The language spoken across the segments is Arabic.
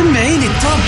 سمعيني التوب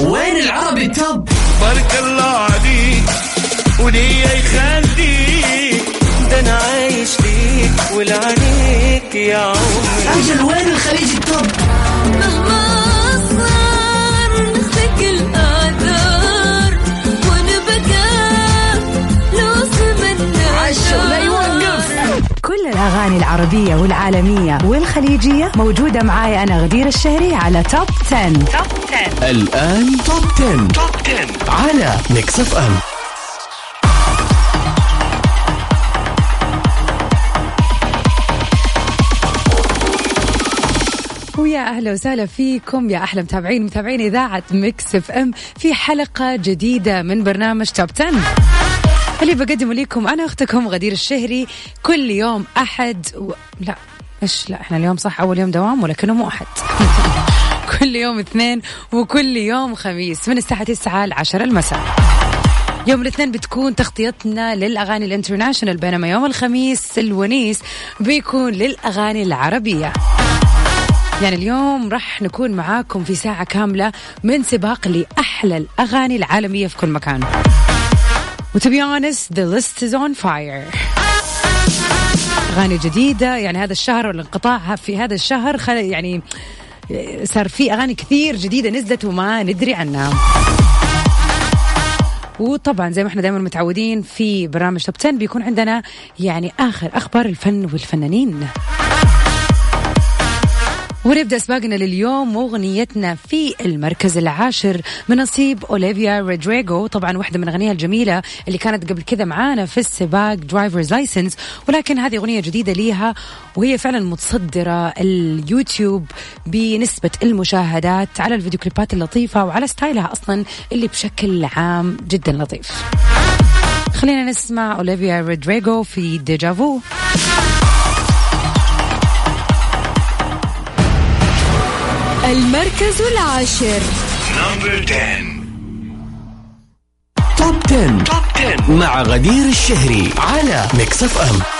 وين العربي التوب بارك الله عليك وليا يخليك ده أنا عايش ليك ولعنيك يا عمري. أجل وين الخليج التوب العربية والعالمية والخليجية موجودة معاي أنا غدير الشهري على Top 10. Top 10 الآن Top 10. Top 10 على Mix FM ويا أهلا وسهلا فيكم يا أحلى متابعين متابعين إذاعة Mix FM في حلقة جديدة من برنامج Top 10 اللي بقدمه لكم أنا أختكم غدير الشهري. كل يوم أحد و... لا إيش لا إحنا اليوم صح أول يوم دوام ولكنه مو أحد. كل يوم اثنين وكل يوم خميس من الساعة 9 ل 10 المساء. يوم الاثنين بتكون تغطيتنا للأغاني ال International بينما يوم الخميس الونيس بيكون للأغاني العربية. يعني اليوم راح نكون معاكم في ساعة كاملة من سباق لأحلى الأغاني العالمية في كل مكان. و to be honest the list is on fire. أغاني جديدة يعني هذا الشهر والانقطاع في هذا الشهر خل يعني صار في أغاني كثير جديدة نزلت وما ندري عنها. وطبعا زي ما إحنا دائما متعودين في برنامج توب 10 بيكون عندنا يعني آخر أخبار الفن والفنانين. ونبدأ سباقنا لليوم وأغنيتنا في المركز العاشر من نصيب أوليفيا رودريغو طبعا واحدة من اغانيها الجميلة اللي كانت قبل كذا معانا في السباق Drivers License ولكن هذه أغنية جديدة ليها وهي فعلا متصدرة اليوتيوب بنسبة المشاهدات على الفيديو كليبات اللطيفة وعلى style ها أصلا اللي بشكل عام جدا لطيف. خلينا نسمع أوليفيا رودريغو في Deja Vu المركز العاشر. Top 10. Top 10 مع غدير الشهري على Mix FM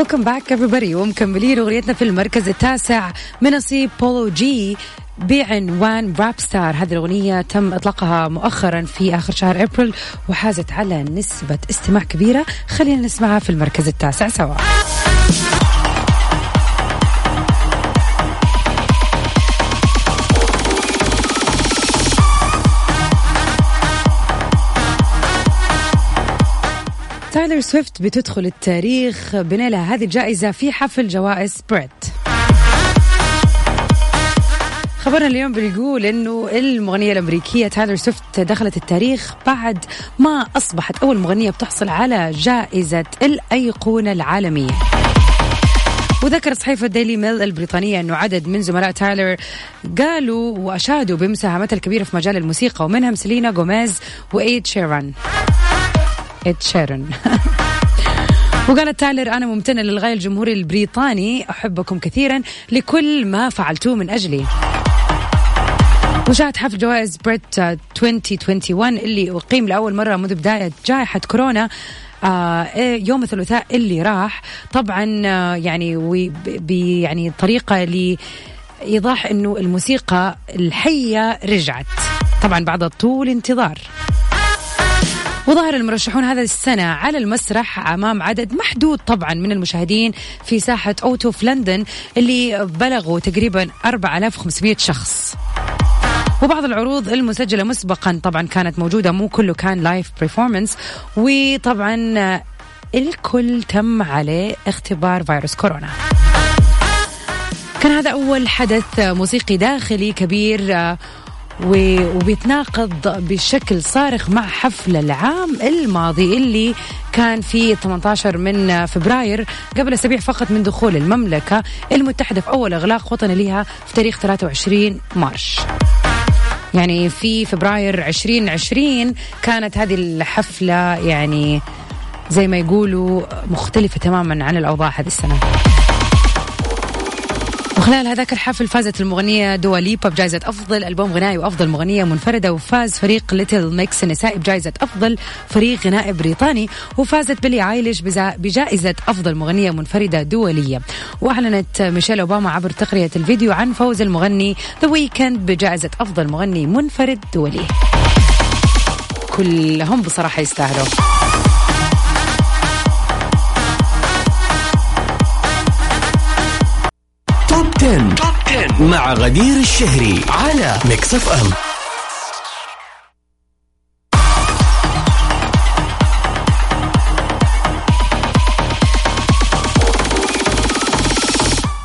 welcome back everybody. ومكملين أغنيتنا في المركز التاسع من نصيب بولو جي بعنوان Rapstar هذه الأغنية تم إطلاقها مؤخرا في آخر شهر أبريل وحازت على نسبة استماع كبيرة. خلينا نسمعها في المركز التاسع سوا. تايلر سويفت بتدخل التاريخ بنيلها هذه الجائزة في حفل جوائز BRIT خبرنا اليوم بيقول إنه المغنية الأمريكية تايلر سويفت دخلت التاريخ بعد ما أصبحت أول مغنية بتحصل على جائزة الأيقونة العالمية. وذكرت صحيفة ديلي ميل البريطانية أنه عدد من زملاء تايلر قالوا وأشادوا بمساهمتها الكبيرة في مجال الموسيقى ومنهم سيلينا جوميز وإيد شيران إيد شيران وقالت تايلر أنا ممتنة للغاية الجمهور البريطاني أحبكم كثيرا لكل ما فعلتوه من أجلي. وشاهد حفل جوائز بريت 2021 اللي أقيم لأول مرة منذ بداية جائحة كورونا آه يوم الثلاثاء اللي راح. طبعا آه يعني يعني طريقة لإيضاح أنه الموسيقى الحية رجعت. طبعا بعد طول انتظار. وظهر المرشحون هذا السنة على المسرح أمام عدد محدود طبعا من المشاهدين في ساحة أوتو في لندن اللي بلغوا تقريبا 4500 شخص. وبعض العروض المسجلة مسبقا طبعا كانت موجودة مو كله كان live performance وطبعا الكل تم عليه اختبار فيروس كورونا. كان هذا أول حدث موسيقي داخلي كبير آه، وبيتناقض بشكل صارخ مع حفل العام الماضي اللي كان في 18 من فبراير قبل أسابيع فقط من دخول المملكة المتحدة في أول أغلاق وطني لها في تاريخ 23 March. يعني في فبراير 2020 كانت هذه الحفلة يعني زي ما يقولوا مختلفة تماما عن الأوضاع هذه السنة. وخلال هذاك الحفل فازت المغنية دواليبا بجائزة أفضل ألبوم غنائي وأفضل مغنية منفردة وفاز فريق Little Mix النسائي بجائزة أفضل فريق غنائي بريطاني وفازت بيلي عايليش بزا- بجائزة أفضل مغنية منفردة دولية. وأعلنت ميشيل أوباما عبر تقنية الفيديو عن فوز المغني The Weeknd بجائزة أفضل مغني منفرد دولي. كلهم بصراحة يستاهلوا. 10. Top 10 مع غدير الشهري على Mix FM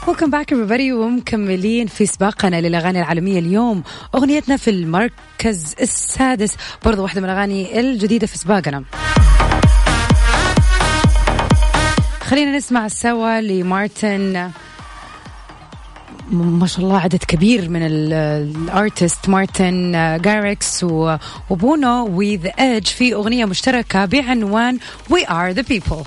Welcome back everybody. ومكملين في سباقنا للأغاني العالمية اليوم. أغنيتنا في المركز السادس برضو واحدة من الأغاني الجديدة في سباقنا. خلينا نسمع سوا لمارتن ما شاء الله عدد كبير من ال- ال artist مارتن آه، جاريكس وبونو و The Edge في أغنية مشتركة بعنوان We Are the People.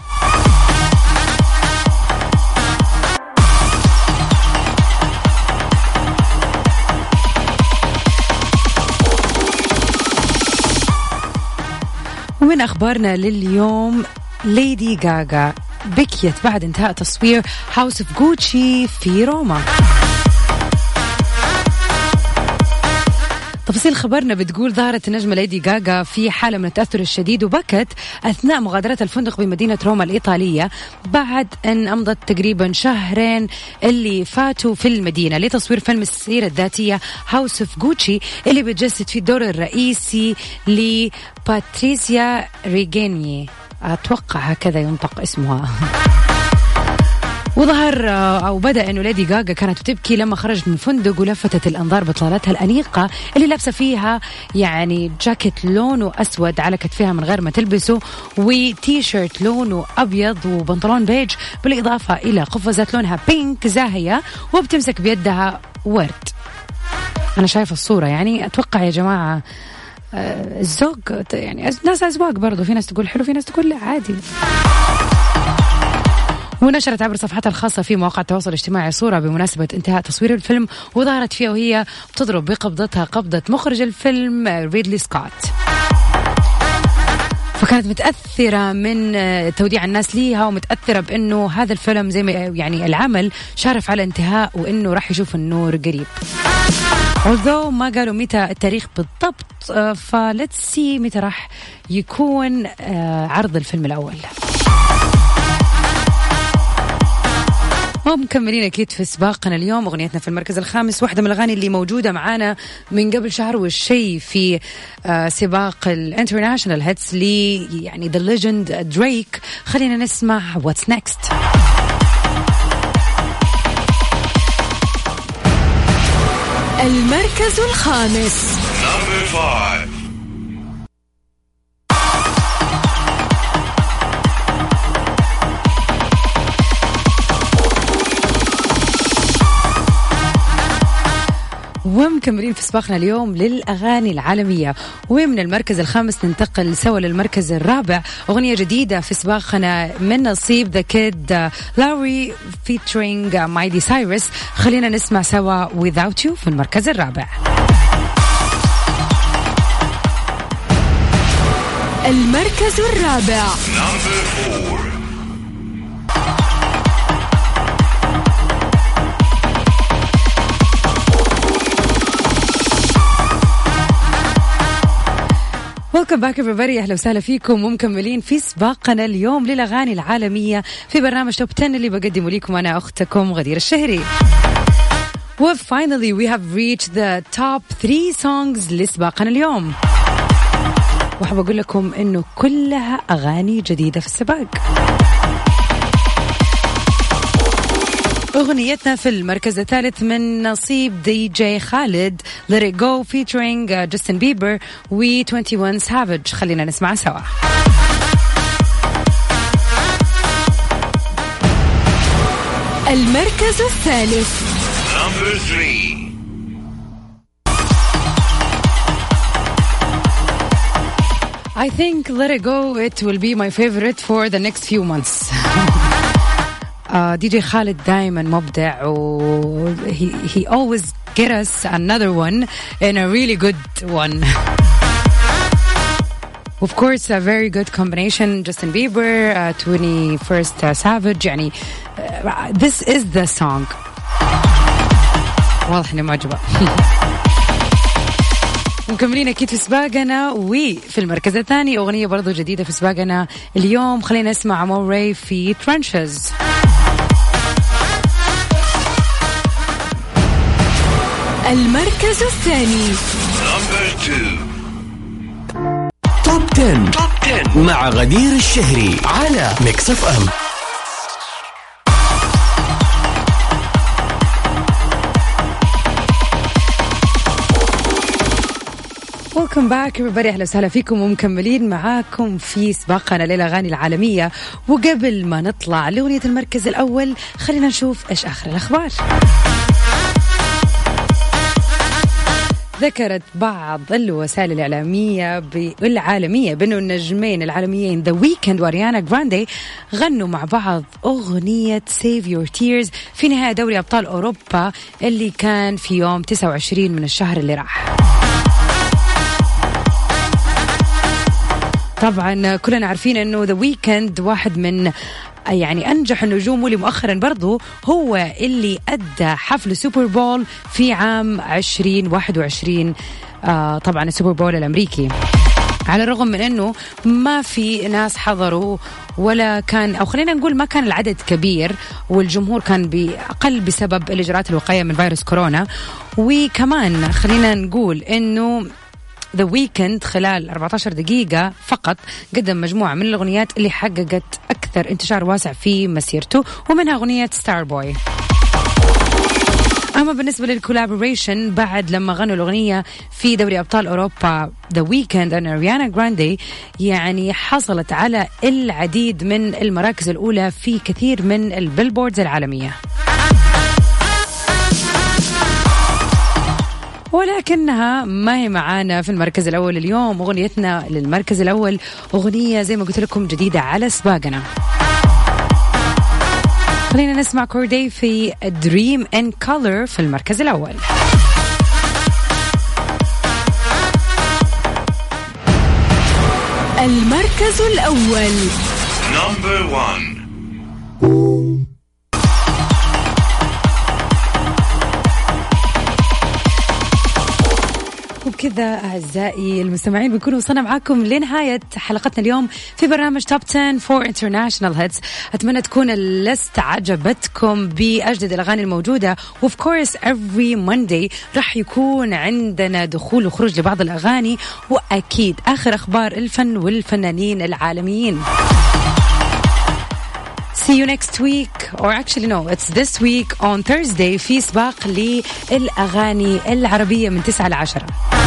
ومن أخبارنا لليوم ليدي غاغا بكيت بعد انتهاء تصوير House of Gucci في روما. تفاصيل خبرنا بتقول ظهرت النجمة ليدي غاغا في حالة من التأثر الشديد وبكت أثناء مغادرة الفندق بمدينة روما الإيطالية بعد أن أمضت تقريبا شهرين اللي فاتوا في المدينة لتصوير فيلم السيرة الذاتية House of Gucci اللي بتجسد فيه الدور الرئيسي لباتريسيا ريجيني أتوقع هكذا ينطق اسمها. وظهر آه، أو بدا انه ليدي غاغا كانت تبكي لما خرجت من الفندق ولفتت الأنظار بطلالتها الأنيقة اللي لابسة فيها يعني جاكيت لونه اسود على كتفها من غير ما تلبسه وتي شيرت لونه ابيض وبنطلون بيج بالإضافة إلى قفازات لونها بينك زاهية وبتمسك بيدها ورد. أنا شايفة الصورة يعني أتوقع يا جماعة آه، الزوج يعني ناس أزواج برضو في ناس تقول حلو في ناس تقول لا عادي. ونشرت عبر صفحتها الخاصة في مواقع التواصل الاجتماعي صورة بمناسبة انتهاء تصوير الفيلم وظهرت فيها وهي بتضرب بقبضتها قبضة مخرج الفيلم ريدلي سكوت. فكانت متأثرة من توديع الناس ليها ومتأثرة بأنه هذا الفيلم زي ما يعني العمل شارف على انتهاء وأنه راح يشوف النور قريب. Although ما قالوا متى التاريخ بالضبط ف let's see متى راح يكون آه، عرض الفيلم الأول. ومكملين أكيد في سباقنا اليوم. أغنيتنا في المركز الخامس واحدة من الأغاني اللي موجودة معانا من قبل شهر والشيء في آه، سباق ال international hits ل يعني the legend دريك خلينا نسمع What's Next المركز الخامس. Number five. ومكملين في سباقنا اليوم للأغاني العالمية. ومن المركز الخامس ننتقل سوا للمركز الرابع. أغنية جديدة في سباقنا من نصيب ذا كيد لاروي featuring مايلي سايرس خلينا نسمع سوا without you في المركز الرابع. المركز الرابع. welcome back everybody أهلا وسهلا فيكم ومكملين في سباقنا اليوم للأغاني العالمية في برنامج top 10 اللي بقدمه لكم أنا أختكم غدير الشهري. و finally we have reached the top 3 songs لسباقنا اليوم. وحاب أقول لكم إنه كلها أغاني جديدة في السباق. أغنيتنا في المركز الثالث من نصيب دي جي خالد Let It Go featuring uh, Justin Bieber و 21 Savage خلينا نسمعها سوا المركز الثالث Number three. I think Let It Go it will be my favorite for the next few months آه دي جي خالد دائما مبدع و he, he always get us another one and a really good one Of course, a very good combination. Justin Bieber, uh, 21st uh, Savage. يعني uh, this is the song. واضح اني معجبة. مكملين اكيد في سباقنا وفي المركز الثاني اغنيه برضو جديده في سباقنا اليوم خلينا نسمع مو راي في ترانشز المركز الثاني. Number two. Top 10. Top 10 مع غدير الشهري على ميكس اف ام. welcome back everybody. أهلا وسهلا فيكم ومكملين معاكم في سباقنا للاغاني العالمية. وقبل ما نطلع لأغنية المركز الأول خلينا نشوف إيش آخر الأخبار. ذكرت بعض الوسائل الإعلامية العالمية بأنه النجمين العالميين ذا ويكند وأريانا جراندي غنوا مع بعض أغنية Save Your Tears في نهاية دوري أبطال أوروبا اللي كان في يوم 29 من الشهر اللي راح. طبعا كلنا عارفين إنه ذا ويكند واحد من يعني أنجح النجوم واللي مؤخرا برضو هو اللي أدى حفل Super Bowl في عام 2021 آه طبعا ال Super Bowl الأمريكي. على الرغم من إنه ما في ناس حضروا ولا كان أو خلينا نقول ما كان العدد كبير والجمهور كان بأقل بسبب الإجراءات الوقائية من فيروس كورونا. وكمان خلينا نقول إنه ذا ويكند خلال 14 دقيقة فقط قدم مجموعة من الأغنيات اللي حققت أكثر انتشار واسع في مسيرته ومنها أغنية Starboy أما بالنسبة لل collaboration بعد لما غنوا الأغنية في دوري أبطال أوروبا ذا ويكند and اريانا جراندي يعني حصلت على العديد من المراكز الأولى في كثير من ال billboards العالمية. ولكنها ما هي معانا في المركز الأول اليوم أغنيتنا للمركز الأول أغنية زي ما قلت لكم جديدة على سباقنا. خلينا نسمع كوردي في Dream in Color في المركز الأول. المركز الأول. Number 1 كذا أعزائي المستمعين بنكون وصلنا معاكم لنهاية حلقتنا اليوم في برنامج top 10 for international hits أتمنى تكون ال list عجبتكم بأجدد الأغاني الموجودة و of course every Monday راح يكون عندنا دخول وخروج لبعض الأغاني وأكيد آخر أخبار الفن والفنانين العالميين. See you next week or actually no it's this week on Thursday في سباق للأغاني العربية من 9 ل 10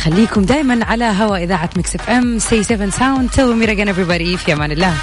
خليكم دائما على هوا إذاعة مكس إف إم سي 7 ساوند. تل ميرا everybody في أمان الله.